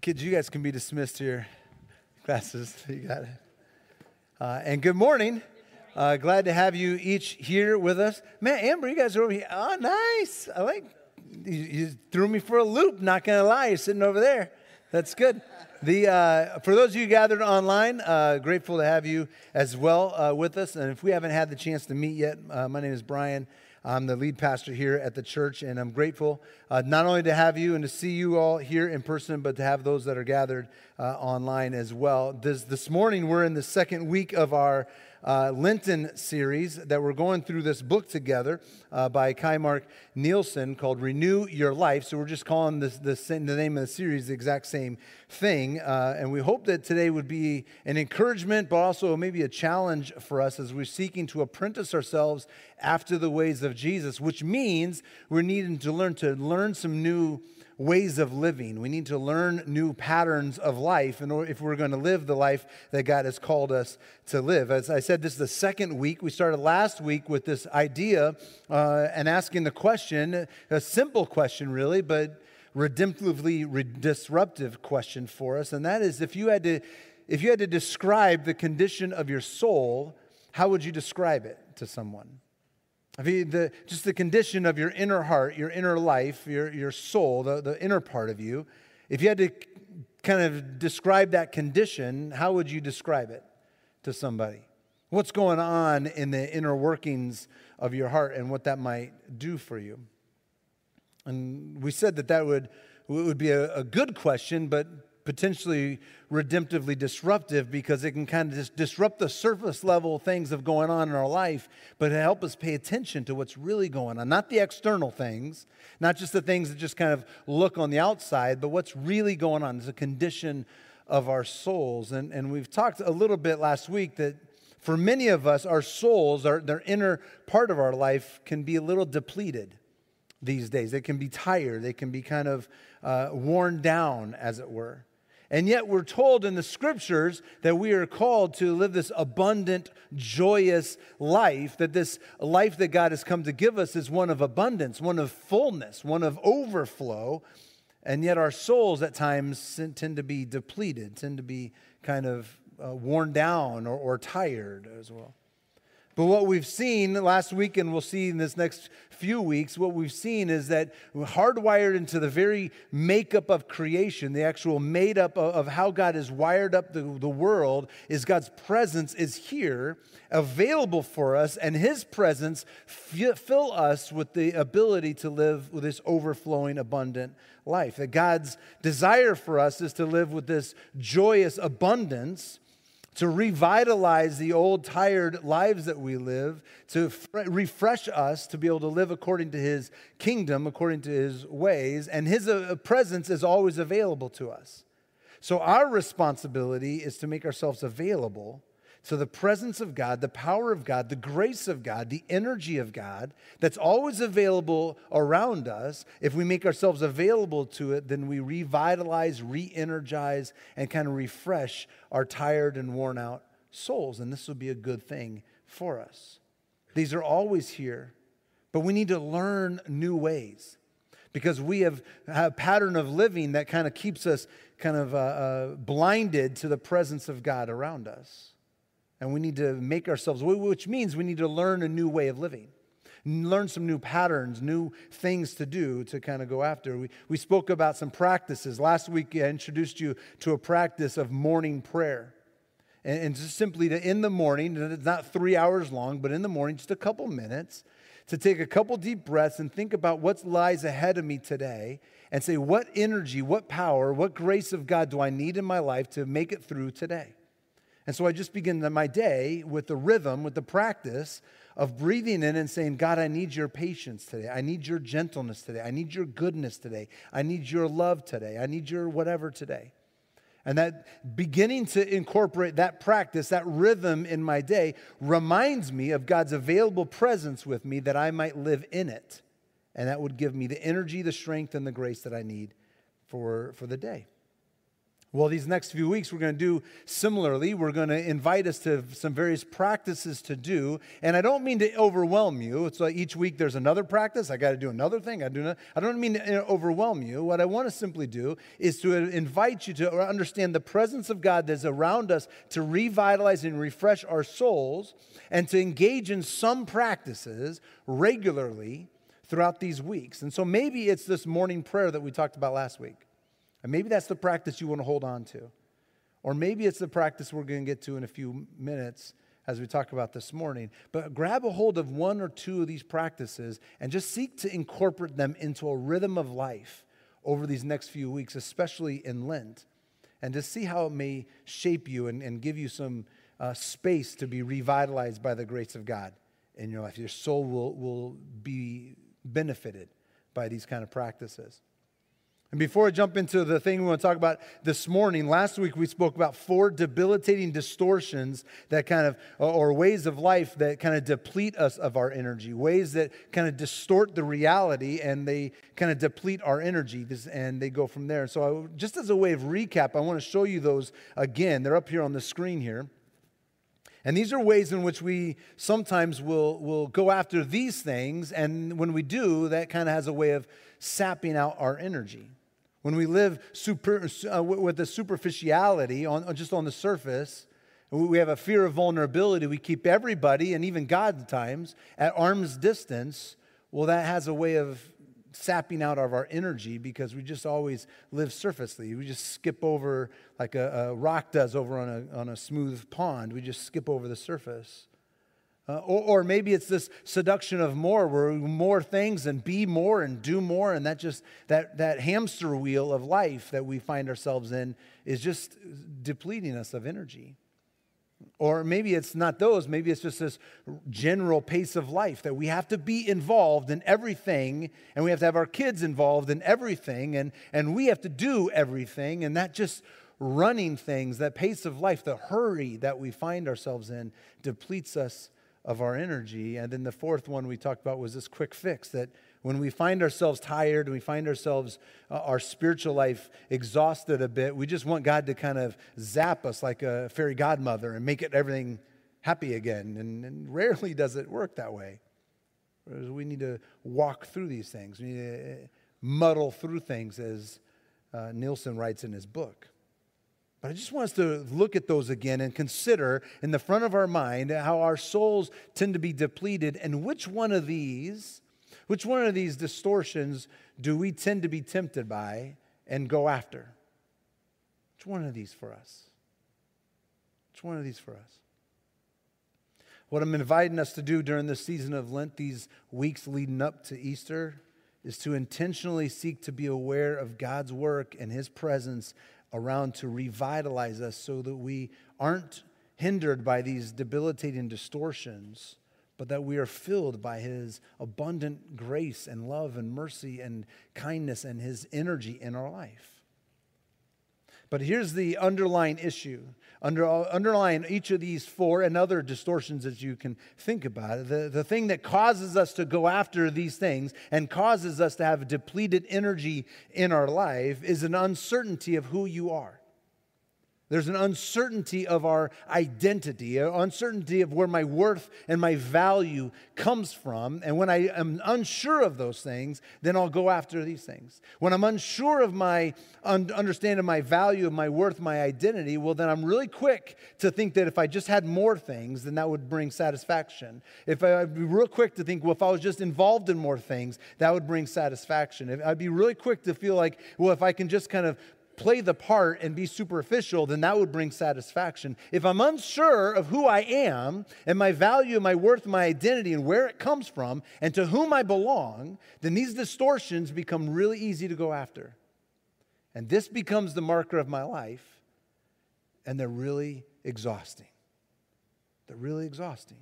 Kids, you guys can be dismissed to your classes. You got it. Uh, and good morning. Uh, glad to have you each here with us. Man, Amber, you guys are over here. Oh, nice. I like. You, you threw me for a loop. Not gonna lie, you're sitting over there. That's good. The uh, for those of you gathered online, uh, grateful to have you as well uh, with us. And if we haven't had the chance to meet yet, uh, my name is Brian. I'm the lead pastor here at the church, and I'm grateful uh, not only to have you and to see you all here in person, but to have those that are gathered uh, online as well. This, this morning, we're in the second week of our uh, Lenten series that we're going through this book together uh, by Kai Mark Nielsen called Renew Your Life. So we're just calling this, this the name of the series the exact same thing. Uh, and we hope that today would be an encouragement, but also maybe a challenge for us as we're seeking to apprentice ourselves after the ways of Jesus, which means we're needing to learn to learn some new ways of living. We need to learn new patterns of life in order, if we're going to live the life that God has called us to live. As I said, this is the second week. We started last week with this idea uh, and asking the question, a simple question, really, but redemptively re- disruptive question for us. And that is if you had to if you had to describe the condition of your soul, how would you describe it to someone? I mean, the, just the condition of your inner heart, your inner life, your, your soul, the, the inner part of you, if you had to kind of describe that condition, how would you describe it to somebody? What's going on in the inner workings of your heart and what that might do for you? And we said that that would, would be a, a good question, but potentially redemptively disruptive because it can kind of just disrupt the surface level things of going on in our life, but help us pay attention to what's really going on. Not the external things, not just the things that just kind of look on the outside, but what's really going on is a condition of our souls. And, and we've talked a little bit last week that for many of us, our souls, our, their inner part of our life, can be a little depleted these days. They can be tired, they can be kind of uh, worn down, as it were. And yet, we're told in the scriptures that we are called to live this abundant, joyous life, that this life that God has come to give us is one of abundance, one of fullness, one of overflow. And yet, our souls at times tend to be depleted, tend to be kind of uh, worn down or, or tired as well. But what we've seen last week, and we'll see in this next few weeks, what we've seen is that hardwired into the very makeup of creation, the actual made up of, how God has wired up the, the world, is God's presence is here, available for us, and His presence f- fill us with the ability to live with this overflowing, abundant life. That God's desire for us is to live with this joyous abundance to revitalize the old tired lives that we live, to refresh us to be able to live according to his kingdom, according to his ways, and his uh, presence is always available to us. So our responsibility is to make ourselves available so, the presence of God, the power of God, the grace of God, the energy of God that's always available around us, if we make ourselves available to it, then we revitalize, re energize, and kind of refresh our tired and worn out souls. And this will be a good thing for us. These are always here, but we need to learn new ways because we have a pattern of living that kind of keeps us kind of uh, uh, blinded to the presence of God around us. And we need to make ourselves, which means we need to learn a new way of living, learn some new patterns, new things to do to kind of go after. We, we spoke about some practices. Last week, I introduced you to a practice of morning prayer. And, and just simply to, in the morning, it's not three hours long, but in the morning, just a couple minutes, to take a couple deep breaths and think about what lies ahead of me today and say, what energy, what power, what grace of God do I need in my life to make it through today? And so I just begin my day with the rhythm, with the practice of breathing in and saying, God, I need your patience today. I need your gentleness today. I need your goodness today. I need your love today. I need your whatever today. And that beginning to incorporate that practice, that rhythm in my day, reminds me of God's available presence with me that I might live in it. And that would give me the energy, the strength, and the grace that I need for, for the day. Well, these next few weeks, we're going to do similarly. We're going to invite us to some various practices to do. And I don't mean to overwhelm you. It's like each week there's another practice. I got to do another thing. I, do not, I don't mean to overwhelm you. What I want to simply do is to invite you to understand the presence of God that's around us to revitalize and refresh our souls and to engage in some practices regularly throughout these weeks. And so maybe it's this morning prayer that we talked about last week. And maybe that's the practice you want to hold on to. Or maybe it's the practice we're going to get to in a few minutes as we talk about this morning. But grab a hold of one or two of these practices and just seek to incorporate them into a rhythm of life over these next few weeks, especially in Lent, and to see how it may shape you and, and give you some uh, space to be revitalized by the grace of God in your life. Your soul will, will be benefited by these kind of practices. And before I jump into the thing we want to talk about this morning, last week we spoke about four debilitating distortions that kind of, or ways of life that kind of deplete us of our energy, ways that kind of distort the reality and they kind of deplete our energy and they go from there. So, I, just as a way of recap, I want to show you those again. They're up here on the screen here. And these are ways in which we sometimes will, will go after these things. And when we do, that kind of has a way of sapping out our energy. When we live super, uh, with the superficiality on, just on the surface, we have a fear of vulnerability. We keep everybody, and even God at times, at arm's distance. Well, that has a way of sapping out of our energy because we just always live surfacely. We just skip over, like a, a rock does over on a, on a smooth pond. We just skip over the surface. Uh, or, or, maybe it's this seduction of more, where more things and be more and do more, and that just that that hamster wheel of life that we find ourselves in is just depleting us of energy. Or maybe it's not those, maybe it's just this general pace of life that we have to be involved in everything, and we have to have our kids involved in everything, and, and we have to do everything, and that just running things, that pace of life, the hurry that we find ourselves in, depletes us of our energy. And then the fourth one we talked about was this quick fix that when we find ourselves tired and we find ourselves, uh, our spiritual life exhausted a bit, we just want God to kind of zap us like a fairy godmother and make it everything happy again. And, and rarely does it work that way. We need to walk through these things, we need to uh, muddle through things, as uh, Nielsen writes in his book. But I just want us to look at those again and consider in the front of our mind how our souls tend to be depleted and which one of these, which one of these distortions do we tend to be tempted by and go after? Which one of these for us? Which one of these for us? What I'm inviting us to do during this season of Lent, these weeks leading up to Easter, is to intentionally seek to be aware of God's work and His presence around to revitalize us so that we aren't hindered by these debilitating distortions, but that we are filled by His abundant grace and love and mercy and kindness and His energy in our life. But here's the underlying issue. Under, underlying each of these four and other distortions that you can think about, the, the thing that causes us to go after these things and causes us to have depleted energy in our life is an uncertainty of who you are. There's an uncertainty of our identity, an uncertainty of where my worth and my value comes from. And when I am unsure of those things, then I'll go after these things. When I'm unsure of my un- understanding my value, of my worth, my identity, well, then I'm really quick to think that if I just had more things, then that would bring satisfaction. If I, would be real quick to think, well, if I was just involved in more things, that would bring satisfaction. If, I'd be really quick to feel like, well, if I can just kind of play the part and be superficial, then that would bring satisfaction. If I'm unsure of who I am and my value, my worth, my identity, and where it comes from, and to whom I belong, then these distortions become really easy to go after. And this becomes the marker of my life, and they're really exhausting. They're really exhausting.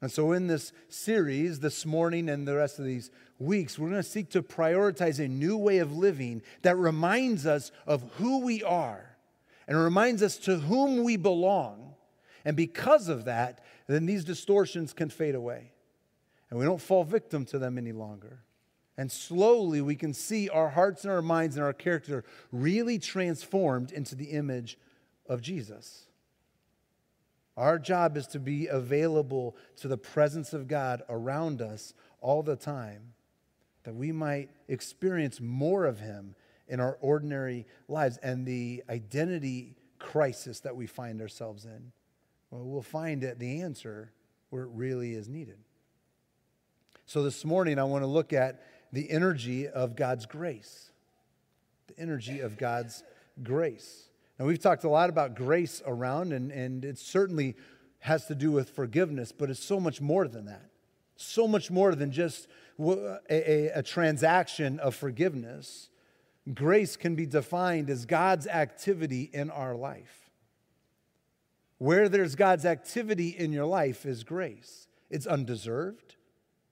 And so, in this series, this morning and the rest of these weeks, we're going to seek to prioritize a new way of living that reminds us of who we are and reminds us to whom we belong. And because of that, then these distortions can fade away. And we don't fall victim to them any longer. And slowly we can see our hearts and our minds and our character really transformed into the image of Jesus. Our job is to be available to the presence of God around us all the time, that we might experience more of Him in our ordinary lives and the identity crisis that we find ourselves in. Well, we'll find the answer where it really is needed. So this morning, I want to look at the energy of God's grace. The energy of God's grace. Now, we've talked a lot about grace around, and, and it certainly has to do with forgiveness, but it's so much more than that. So much more than just a, a, a transaction of forgiveness. Grace can be defined as God's activity in our life. Where there's God's activity in your life is grace. It's undeserved,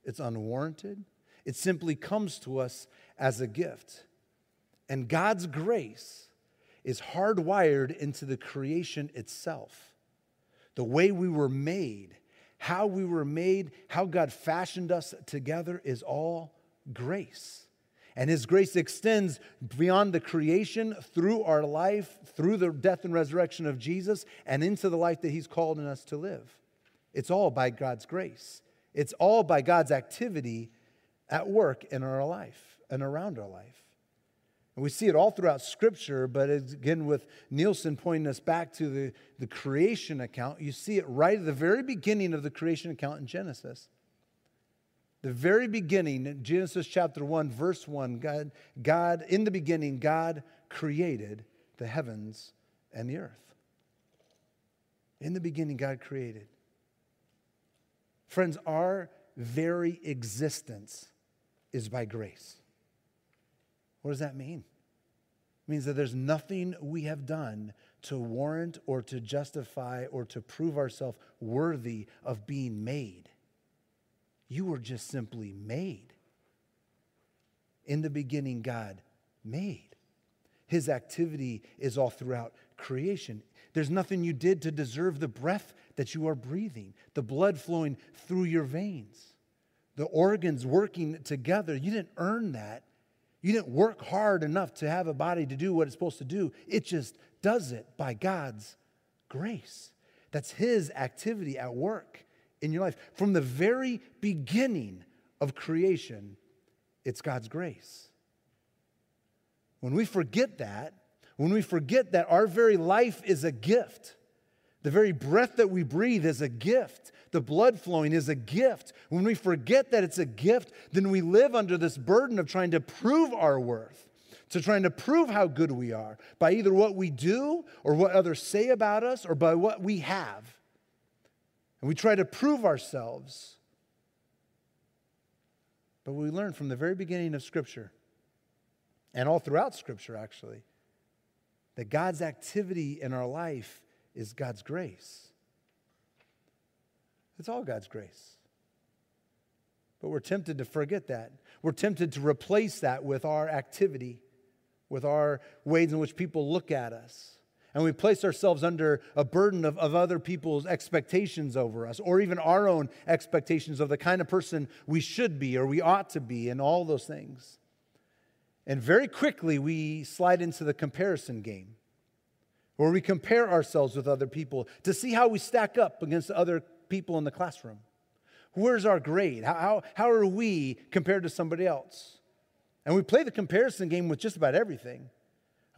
it's unwarranted, it simply comes to us as a gift. And God's grace is hardwired into the creation itself. The way we were made, how we were made, how God fashioned us together is all grace. And His grace extends beyond the creation through our life, through the death and resurrection of Jesus, and into the life that He's called in us to live. It's all by God's grace. It's all by God's activity at work in our life and around our life. And we see it all throughout Scripture, but again, with Nielsen pointing us back to the, the creation account, you see it right at the very beginning of the creation account in Genesis. The very beginning, Genesis chapter 1, verse 1, God, God, in the beginning, God created the heavens and the earth. In the beginning, God created. Friends, our very existence is by grace. What does that mean? It means that there's nothing we have done to warrant or to justify or to prove ourselves worthy of being made. You were just simply made. In the beginning, God made. His activity is all throughout creation. There's nothing you did to deserve the breath that you are breathing, the blood flowing through your veins, the organs working together. You didn't earn that. You didn't work hard enough to have a body to do what it's supposed to do. It just does it by God's grace. That's His activity at work in your life. From the very beginning of creation, it's God's grace. When we forget that, when we forget that our very life is a gift, the very breath that we breathe is a gift the blood flowing is a gift. When we forget that it's a gift, then we live under this burden of trying to prove our worth, to trying to prove how good we are by either what we do or what others say about us or by what we have. And we try to prove ourselves. But we learn from the very beginning of Scripture, and all throughout Scripture actually, that God's activity in our life is God's grace. It's all God's grace. But we're tempted to forget that. We're tempted to replace that with our activity, with our ways in which people look at us. And we place ourselves under a burden of, of other people's expectations over us, or even our own expectations of the kind of person we should be or we ought to be, and all those things. And very quickly, we slide into the comparison game, where we compare ourselves with other people to see how we stack up against other people in the classroom? Where's our grade? How, how, how are we compared to somebody else? And we play the comparison game with just about everything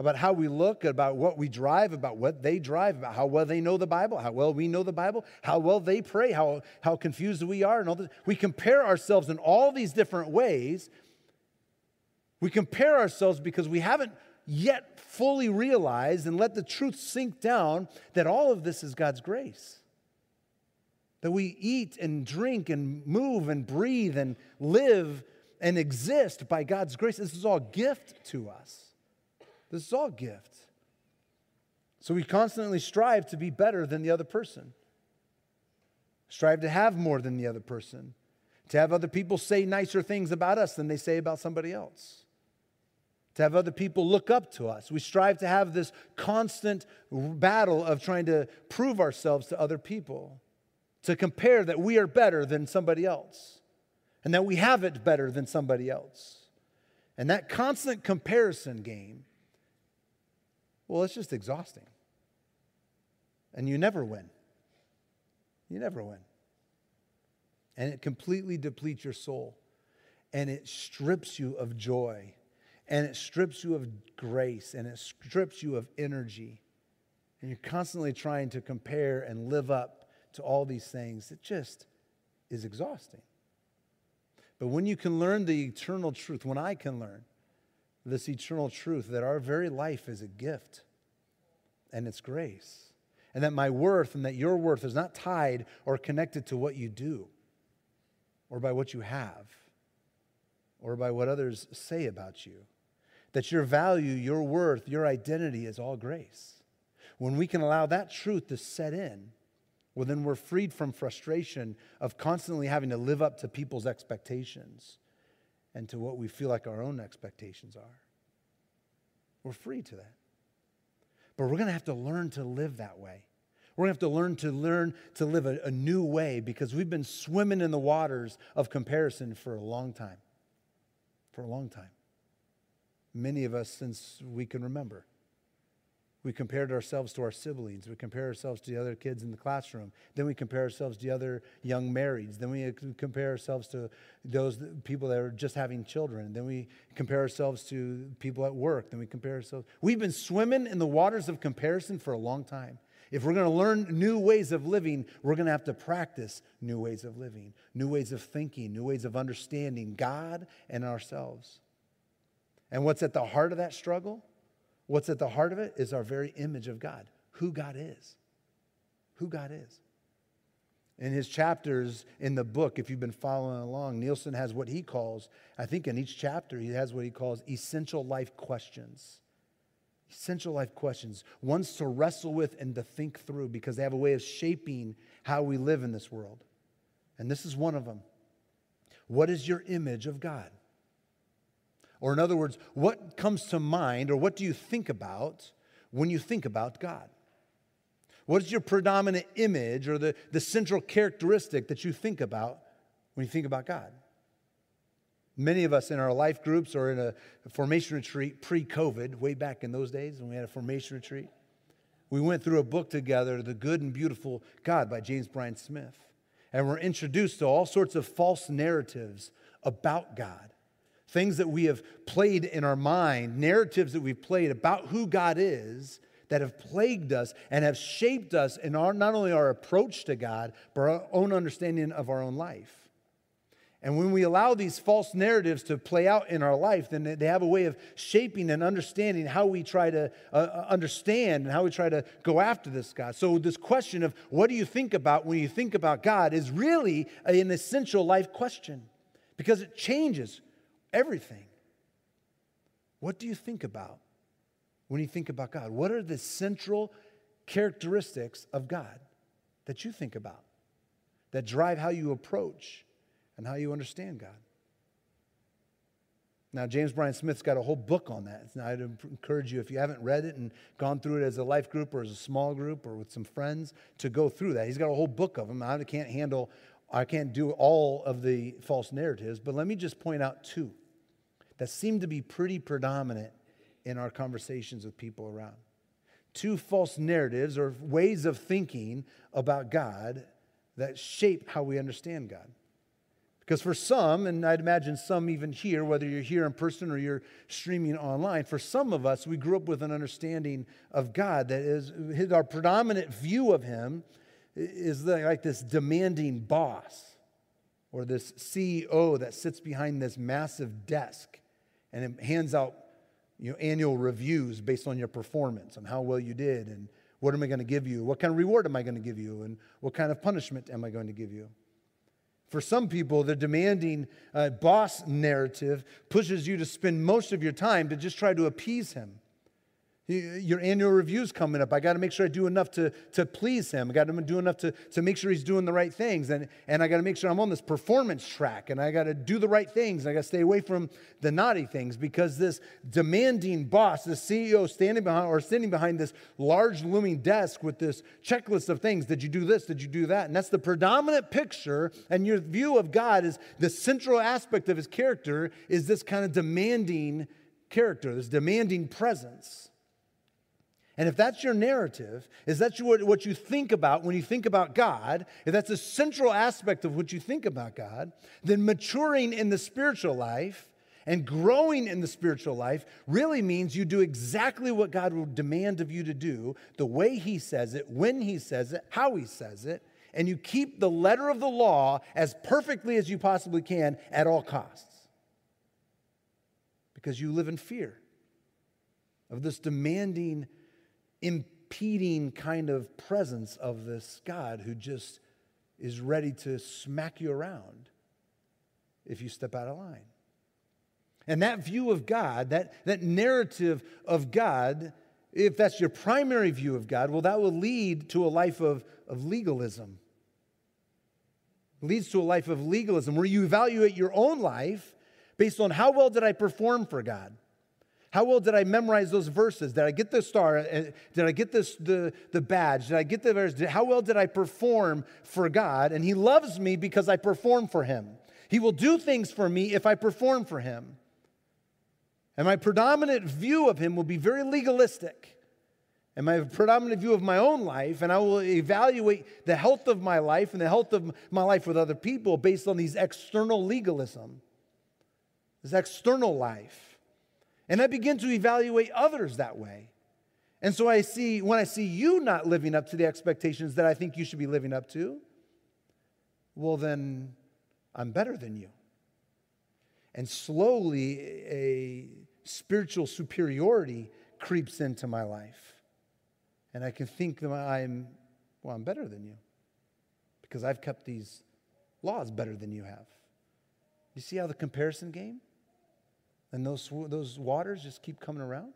about how we look, about what we drive, about what they drive, about how well they know the Bible, how well we know the Bible, how well they pray, how, how confused we are, and all this. We compare ourselves in all these different ways. We compare ourselves because we haven't yet fully realized and let the truth sink down that all of this is God's grace. That we eat and drink and move and breathe and live and exist by God's grace. This is all gift to us. This is all gift. So we constantly strive to be better than the other person, strive to have more than the other person, to have other people say nicer things about us than they say about somebody else, to have other people look up to us. We strive to have this constant battle of trying to prove ourselves to other people to compare that we are better than somebody else. and that we have it better than somebody else. And that constant comparison game, well, it's just exhausting. And you never win. You never win. And it completely depletes your soul. And it strips you of joy. And it strips you of grace. And it strips you of energy. And you're constantly trying to compare and live up to all these things. It just is exhausting. But when you can learn the eternal truth, when I can learn this eternal truth that our very life is a gift and it's grace, and that my worth and that your worth is not tied or connected to what you do or by what you have or by what others say about you, that your value, your worth, your identity is all grace. When we can allow that truth to set in, well, then we're freed from frustration of constantly having to live up to people's expectations and to what we feel like our own expectations are. We're free to that. But we're going to have to learn to live that way. We're going to have to learn to learn to live a, a new way because we've been swimming in the waters of comparison for a long time. For a long time. Many of us since we can remember. We compared ourselves to our siblings. We compare ourselves to the other kids in the classroom. Then we compare ourselves to the other young marrieds. Then we compare ourselves to those people that are just having children. Then we compare ourselves to people at work. Then we compare ourselves. We've been swimming in the waters of comparison for a long time. If we're going to learn new ways of living, we're going to have to practice new ways of living, new ways of thinking, new ways of understanding God and ourselves. And what's at the heart of that struggle? What's at the heart of it is our very image of God, who God is. Who God is. In his chapters in the book, if you've been following along, Nielsen has what he calls, I think in each chapter, he has what he calls essential life questions. Essential life questions, ones to wrestle with and to think through because they have a way of shaping how we live in this world. And this is one of them. What is your image of God? Or, in other words, what comes to mind or what do you think about when you think about God? What is your predominant image or the, the central characteristic that you think about when you think about God? Many of us in our life groups or in a formation retreat pre COVID, way back in those days when we had a formation retreat, we went through a book together, The Good and Beautiful God by James Bryan Smith. And we're introduced to all sorts of false narratives about God things that we have played in our mind, narratives that we've played about who God is that have plagued us and have shaped us in our, not only our approach to God, but our own understanding of our own life. And when we allow these false narratives to play out in our life, then they have a way of shaping and understanding how we try to uh, uh, understand and how we try to go after this God. So, this question of what do you think about when you think about God is really an essential life question because it changes everything. What do you think about when you think about God? What are the central characteristics of God that you think about that drive how you approach and how you understand God? Now, James Bryan Smith's got a whole book on that. I'd encourage you, if you haven't read it and gone through it as a life group or as a small group or with some friends, to go through that. He's got a whole book of them. I can't handle I can't do all of the false narratives, but let me just point out two that seem to be pretty predominant in our conversations with people around. Two false narratives or ways of thinking about God that shape how we understand God. Because for some, and I'd imagine some even here, whether you're here in person or you're streaming online, for some of us, we grew up with an understanding of God that is our predominant view of Him is like this demanding boss or this CEO that sits behind this massive desk and hands out you know, annual reviews based on your performance and how well you did and what am I going to give you? What kind of reward am I going to give you? And what kind of punishment am I going to give you? For some people, the demanding uh, boss narrative pushes you to spend most of your time to just try to appease him Your annual review's coming up. I got to make sure I do enough to, to please him. I got to do enough to, to make sure he's doing the right things. And, and I got to make sure I'm on this performance track. And I got to do the right things. I got to stay away from the naughty things because this demanding boss, the CEO standing behind or sitting behind this large looming desk with this checklist of things. Did you do this? Did you do that? And that's the predominant picture. And your view of God is the central aspect of his character is this kind of demanding character, this demanding presence. And if that's your narrative, is that what you think about when you think about God, if that's a central aspect of what you think about God, then maturing in the spiritual life and growing in the spiritual life really means you do exactly what God will demand of you to do, the way He says it, when He says it, how He says it, and you keep the letter of the law as perfectly as you possibly can at all costs. Because you live in fear of this demanding impeding kind of presence of this God who just is ready to smack you around if you step out of line. And that view of God, that, that narrative of God, if that's your primary view of God, well, that will lead to a life of, of legalism. Leads to a life of legalism where you evaluate your own life based on how well did I perform for God? How well did I memorize those verses? Did I get the star? Uh, did I get this, the, the badge? Did I get the verse? How well did I perform for God? And He loves me because I perform for Him. He will do things for me if I perform for Him. And my predominant view of Him will be very legalistic. And my predominant view of my own life, and I will evaluate the health of my life and the health of my life with other people based on these external legalism, this external life. And I begin to evaluate others that way. And so I see, when I see you not living up to the expectations that I think you should be living up to, well, then I'm better than you. And slowly, a spiritual superiority creeps into my life. And I can think that I'm, well, I'm better than you because I've kept these laws better than you have. You see how the comparison game? And those, those waters just keep coming around.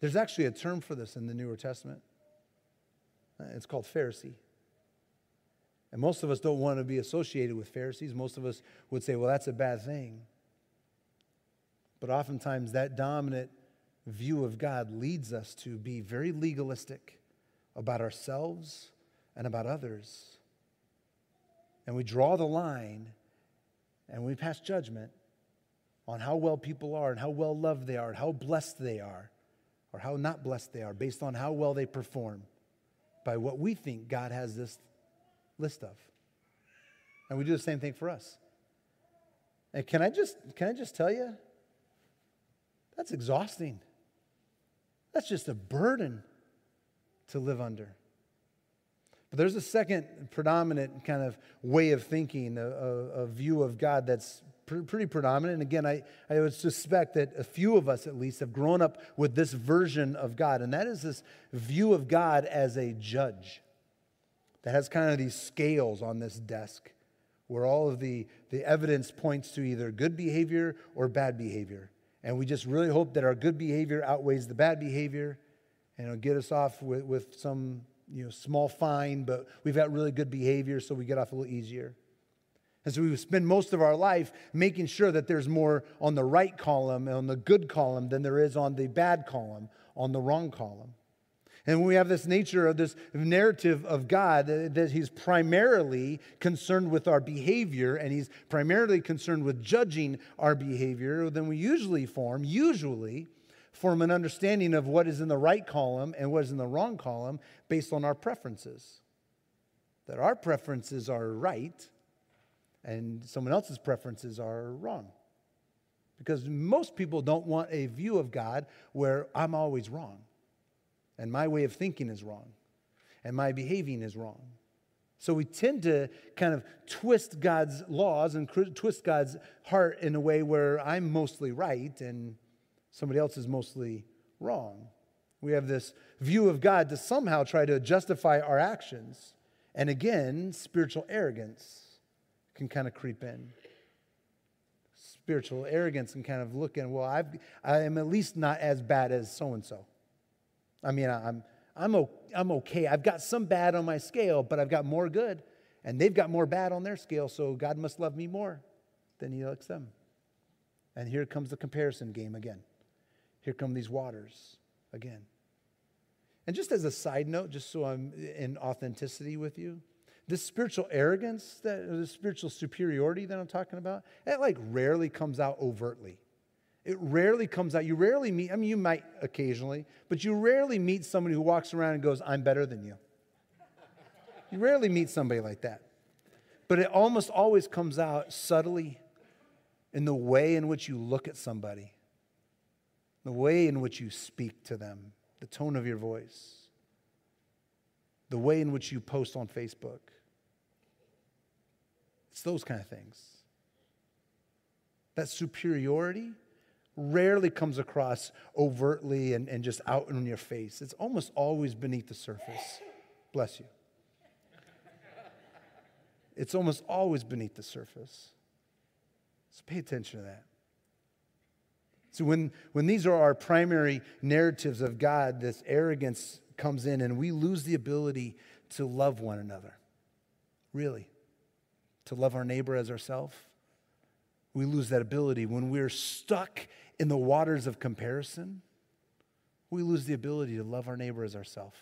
There's actually a term for this in the Newer Testament. Uh, it's called Pharisee. And most of us don't want to be associated with Pharisees. Most of us would say, well, that's a bad thing. But oftentimes, that dominant view of God leads us to be very legalistic about ourselves and about others. And we draw the line and we pass judgment on how well people are and how well loved they are and how blessed they are or how not blessed they are based on how well they perform by what we think God has this list of. And we do the same thing for us. And can I just can I just tell you that's exhausting. That's just a burden to live under. But there's a second predominant kind of way of thinking, a, a, a view of God that's pretty predominant. And again, I, I would suspect that a few of us at least have grown up with this version of God, and that is this view of God as a judge that has kind of these scales on this desk where all of the, the evidence points to either good behavior or bad behavior. And we just really hope that our good behavior outweighs the bad behavior and it'll get us off with, with some you know, small fine, but we've got really good behavior, so we get off a little easier. So we spend most of our life making sure that there's more on the right column, on the good column, than there is on the bad column, on the wrong column. And we have this nature of this narrative of God that He's primarily concerned with our behavior and He's primarily concerned with judging our behavior, then we usually form, usually, form an understanding of what is in the right column and what is in the wrong column based on our preferences. That our preferences are right and someone else's preferences are wrong. Because most people don't want a view of God where I'm always wrong, and my way of thinking is wrong, and my behaving is wrong. So we tend to kind of twist God's laws and twist God's heart in a way where I'm mostly right and somebody else is mostly wrong. We have this view of God to somehow try to justify our actions. And again, spiritual arrogance can kind of creep in. spiritual arrogance and kind of looking, well, I've, I am at least not as bad as so and so. I mean, I'm, I'm, I'm okay. I've got some bad on my scale, but I've got more good. And they've got more bad on their scale, so God must love me more than He likes them. And here comes the comparison game again. Here come these waters again. And just as a side note, just so I'm in authenticity with you, this spiritual arrogance, that the spiritual superiority that I'm talking about, that like rarely comes out overtly. It rarely comes out. You rarely meet, I mean, you might occasionally, but you rarely meet somebody who walks around and goes, I'm better than you. You rarely meet somebody like that. But it almost always comes out subtly in the way in which you look at somebody, the way in which you speak to them, the tone of your voice, the way in which you post on Facebook. It's those kind of things. That superiority rarely comes across overtly and, and just out in your face. It's almost always beneath the surface. Bless you. It's almost always beneath the surface. So pay attention to that. So when, when these are our primary narratives of God, this arrogance comes in and we lose the ability to love one another. Really to love our neighbor as ourselves. We lose that ability. When we're stuck in the waters of comparison, we lose the ability to love our neighbor as ourselves.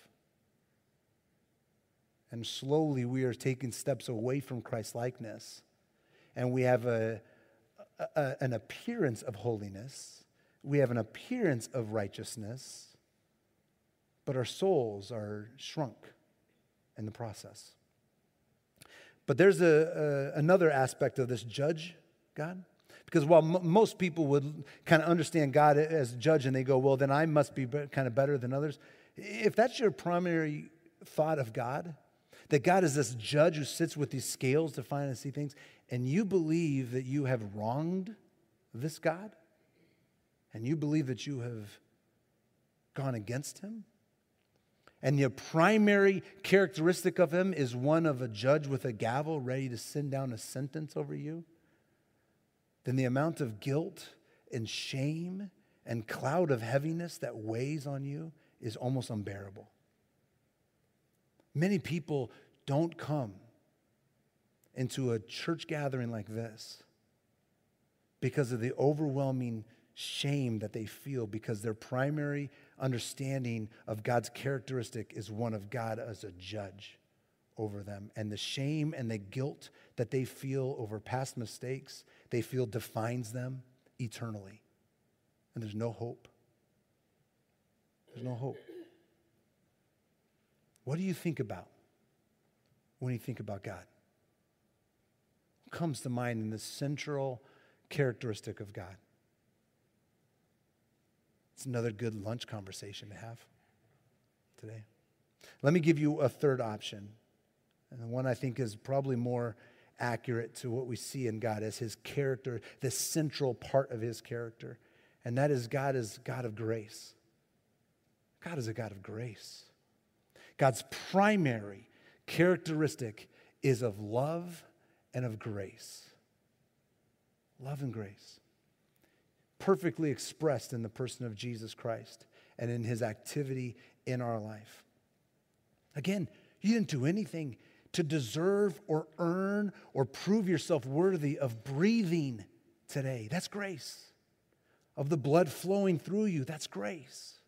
And slowly we are taking steps away from Christ likeness. And we have a, a, an appearance of holiness, we have an appearance of righteousness, but our souls are shrunk in the process. But there's a, a, another aspect of this judge God. Because while m- most people would kind of understand God as judge and they go, well, then I must be kind of better than others. If that's your primary thought of God, that God is this judge who sits with these scales to find and see things, and you believe that you have wronged this God, and you believe that you have gone against him, and the primary characteristic of him is one of a judge with a gavel ready to send down a sentence over you, then the amount of guilt and shame and cloud of heaviness that weighs on you is almost unbearable. Many people don't come into a church gathering like this because of the overwhelming shame that they feel because their primary understanding of God's characteristic is one of God as a judge over them. And the shame and the guilt that they feel over past mistakes, they feel defines them eternally. And there's no hope. There's no hope. What do you think about when you think about God? What comes to mind in the central characteristic of God? It's another good lunch conversation to have today. Let me give you a third option, and the one I think is probably more accurate to what we see in God as his character, the central part of his character, and that is God is God of grace. God is a God of grace. God's primary characteristic is of love and of grace. Love and grace perfectly expressed in the person of Jesus Christ and in his activity in our life. Again, you didn't do anything to deserve or earn or prove yourself worthy of breathing today. That's grace. Of the blood flowing through you, that's grace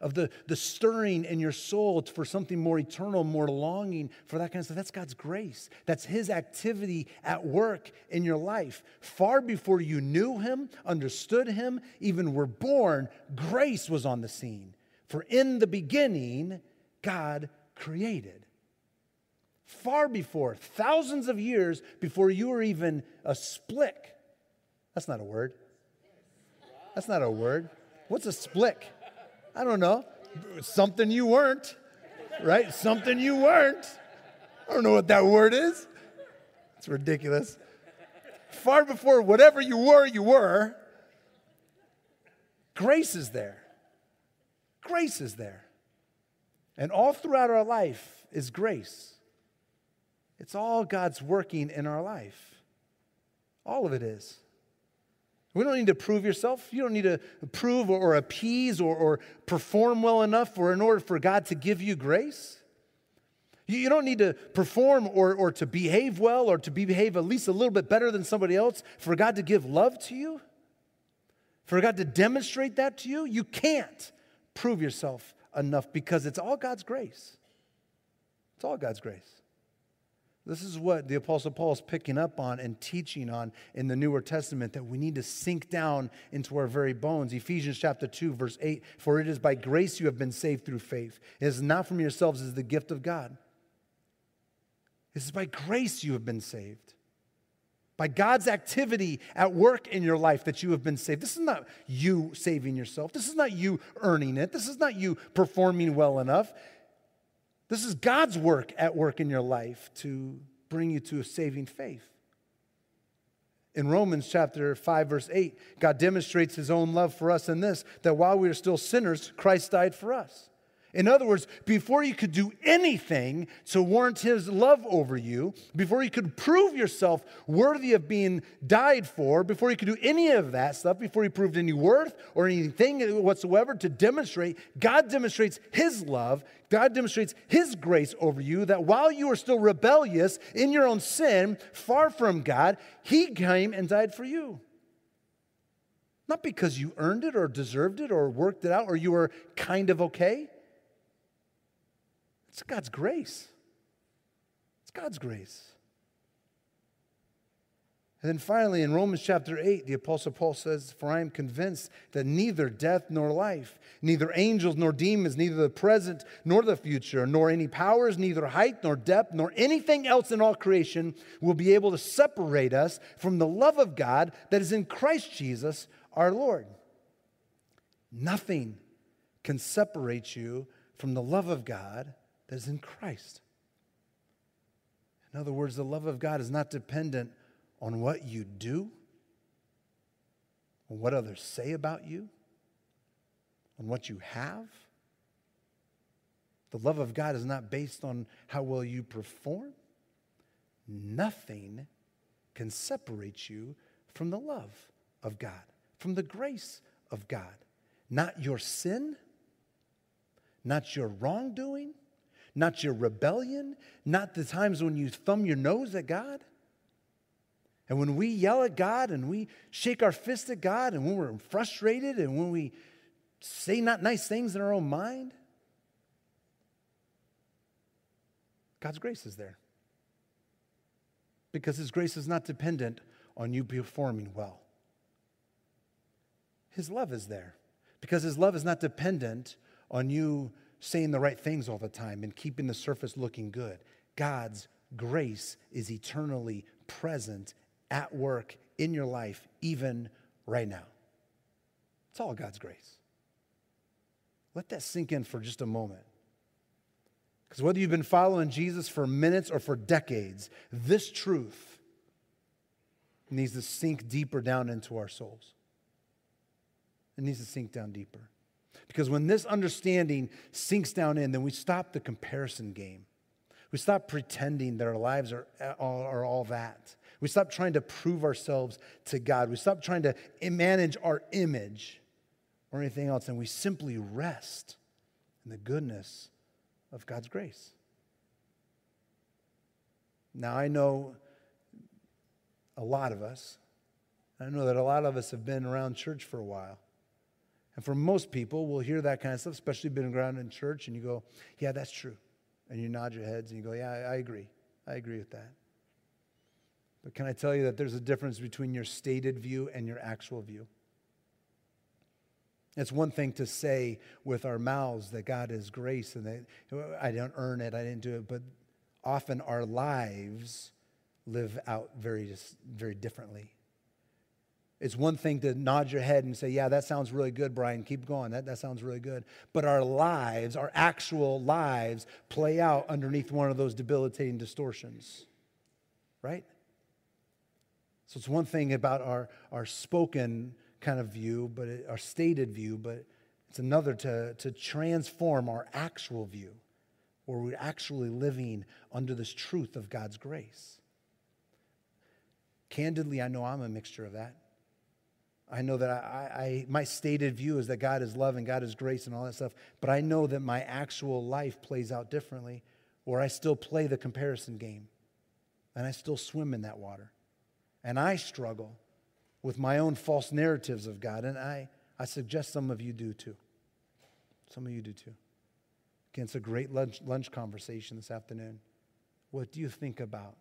of the, the stirring in your soul for something more eternal, more longing for that kind of stuff. That's God's grace. That's His activity at work in your life. Far before you knew Him, understood Him, even were born, grace was on the scene. For in the beginning, God created. Far before, thousands of years before you were even a splick. That's not a word. That's not a word. What's a splick? I don't know, something you weren't, right? Something you weren't. I don't know what that word is. It's ridiculous. Far before whatever you were, you were, grace is there. Grace is there. And all throughout our life is grace. It's all God's working in our life. All of it is. We don't need to prove yourself. You don't need to prove or, or appease or, or perform well enough for in order for God to give you grace. You, you don't need to perform or, or to behave well or to behave at least a little bit better than somebody else for God to give love to you, for God to demonstrate that to you. You can't prove yourself enough because it's all God's grace. It's all God's grace. This is what the Apostle Paul is picking up on and teaching on in the Newer Testament that we need to sink down into our very bones. Ephesians chapter 2, verse 8 For it is by grace you have been saved through faith. It is not from yourselves, it is the gift of God. This is by grace you have been saved. By God's activity at work in your life that you have been saved. This is not you saving yourself. This is not you earning it. This is not you performing well enough. This is God's work at work in your life to bring you to a saving faith. In Romans chapter 5, verse 8, God demonstrates his own love for us in this that while we are still sinners, Christ died for us. In other words, before you could do anything to warrant his love over you, before you could prove yourself worthy of being died for, before you could do any of that stuff, before you proved any worth or anything whatsoever to demonstrate, God demonstrates his love, God demonstrates his grace over you that while you are still rebellious in your own sin, far from God, he came and died for you. Not because you earned it or deserved it or worked it out or you were kind of okay. It's God's grace. It's God's grace. And then finally, in Romans chapter 8, the Apostle Paul says, For I am convinced that neither death nor life, neither angels nor demons, neither the present nor the future, nor any powers, neither height nor depth, nor anything else in all creation will be able to separate us from the love of God that is in Christ Jesus our Lord. Nothing can separate you from the love of God that is in Christ. In other words, the love of God is not dependent on what you do, on what others say about you, on what you have. The love of God is not based on how well you perform. Nothing can separate you from the love of God, from the grace of God. Not your sin, not your wrongdoing, not your rebellion, not the times when you thumb your nose at God. And when we yell at God and we shake our fist at God and when we're frustrated and when we say not nice things in our own mind, God's grace is there. Because His grace is not dependent on you performing well. His love is there. Because His love is not dependent on you saying the right things all the time and keeping the surface looking good. God's grace is eternally present at work in your life, even right now. It's all God's grace. Let that sink in for just a moment. Because whether you've been following Jesus for minutes or for decades, this truth needs to sink deeper down into our souls. It needs to sink down deeper. Because when this understanding sinks down in, then we stop the comparison game. We stop pretending that our lives are, are all that. We stop trying to prove ourselves to God. We stop trying to manage our image or anything else, and we simply rest in the goodness of God's grace. Now, I know a lot of us, I know that a lot of us have been around church for a while. And for most people, we'll hear that kind of stuff, especially been around in church, and you go, Yeah, that's true. And you nod your heads and you go, Yeah, I, I agree. I agree with that. But can I tell you that there's a difference between your stated view and your actual view? It's one thing to say with our mouths that God is grace and that I don't earn it, I didn't do it, but often our lives live out very, very differently. It's one thing to nod your head and say, Yeah, that sounds really good, Brian. Keep going. That, that sounds really good. But our lives, our actual lives, play out underneath one of those debilitating distortions, right? So it's one thing about our, our spoken kind of view, but it, our stated view, but it's another to, to transform our actual view, where we're actually living under this truth of God's grace. Candidly, I know I'm a mixture of that. I know that I, I, my stated view is that God is love and God is grace and all that stuff, but I know that my actual life plays out differently, or I still play the comparison game and I still swim in that water. And I struggle with my own false narratives of God, and I, I suggest some of you do too. Some of you do too. Again, it's a great lunch, lunch conversation this afternoon. What do you think about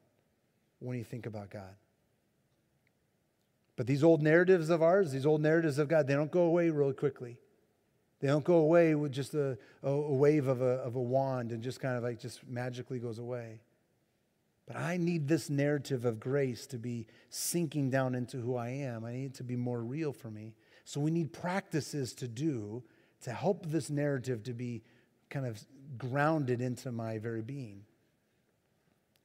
when you think about God? But these old narratives of ours, these old narratives of God, they don't go away really quickly. They don't go away with just a, a, wave of a, of a wand and just kind of like just magically goes away. But I need this narrative of grace to be sinking down into who I am. I need it to be more real for me. So we need practices to do to help this narrative to be kind of grounded into my very being.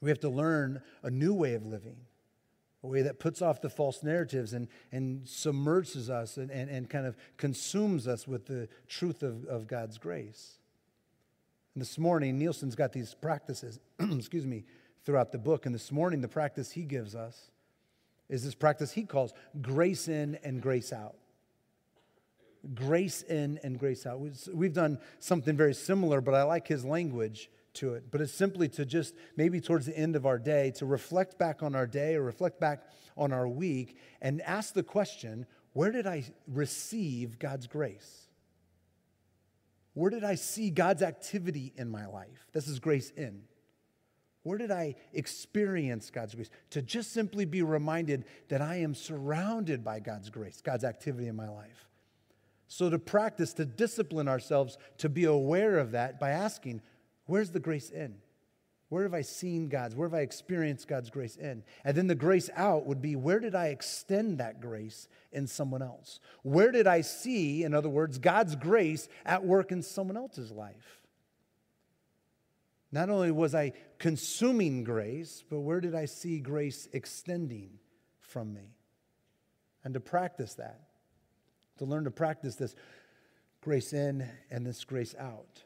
We have to learn a new way of living a way that puts off the false narratives and, and submerges us and, and, and kind of consumes us with the truth of, of God's grace. And this morning, Nielsen's got these practices, excuse me, throughout the book. And this morning, the practice he gives us is this practice he calls grace in and grace out. Grace in and grace out. We've done something very similar, but I like his language to it, but it's simply to just maybe towards the end of our day to reflect back on our day or reflect back on our week and ask the question where did I receive God's grace? Where did I see God's activity in my life? This is grace in. Where did I experience God's grace? To just simply be reminded that I am surrounded by God's grace, God's activity in my life. So, to practice, to discipline ourselves to be aware of that by asking, Where's the grace in? Where have I seen God's? Where have I experienced God's grace in? And then the grace out would be where did I extend that grace in someone else? Where did I see, in other words, God's grace at work in someone else's life? Not only was I consuming grace, but where did I see grace extending from me? And to practice that, to learn to practice this grace in and this grace out.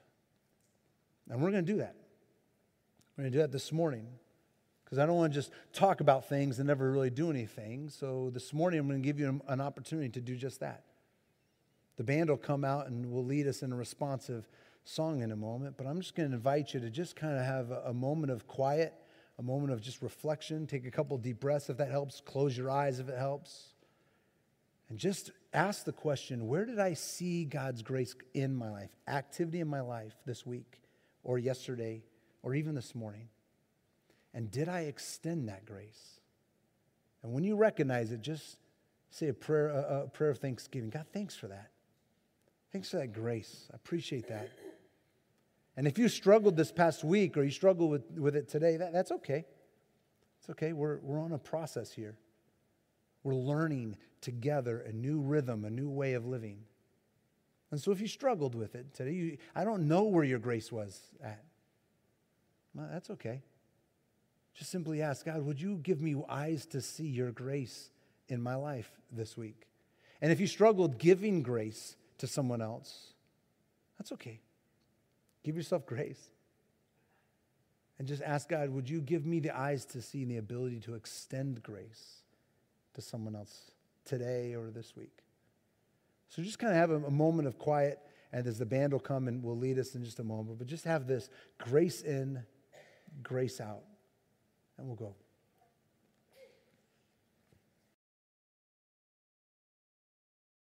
And we're going to do that. We're going to do that this morning because I don't want to just talk about things and never really do anything. So this morning, I'm going to give you an opportunity to do just that. The band will come out and will lead us in a responsive song in a moment, but I'm just going to invite you to just kind of have a, a moment of quiet, a moment of just reflection. Take a couple deep breaths if that helps. Close your eyes if it helps. And just ask the question where did I see God's grace in my life, activity in my life this week? Or yesterday or even this morning? And did I extend that grace? And when you recognize it, just say a prayer, a, a prayer of thanksgiving. God, thanks for that. Thanks for that grace. I appreciate that. And if you struggled this past week or you struggle with, with it today, that, that's okay. It's okay. We're, we're on a process here. We're learning together a new rhythm, a new way of living. And so if you struggled with it today, you, I don't know where your grace was at. Well, that's okay. Just simply ask God, would you give me eyes to see your grace in my life this week? And if you struggled giving grace to someone else, that's okay. Give yourself grace. And just ask God, would you give me the eyes to see and the ability to extend grace to someone else today or this week? So just kind of have a, a moment of quiet, and as the band will come and will lead us in just a moment, but just have this grace in, grace out, and we'll go.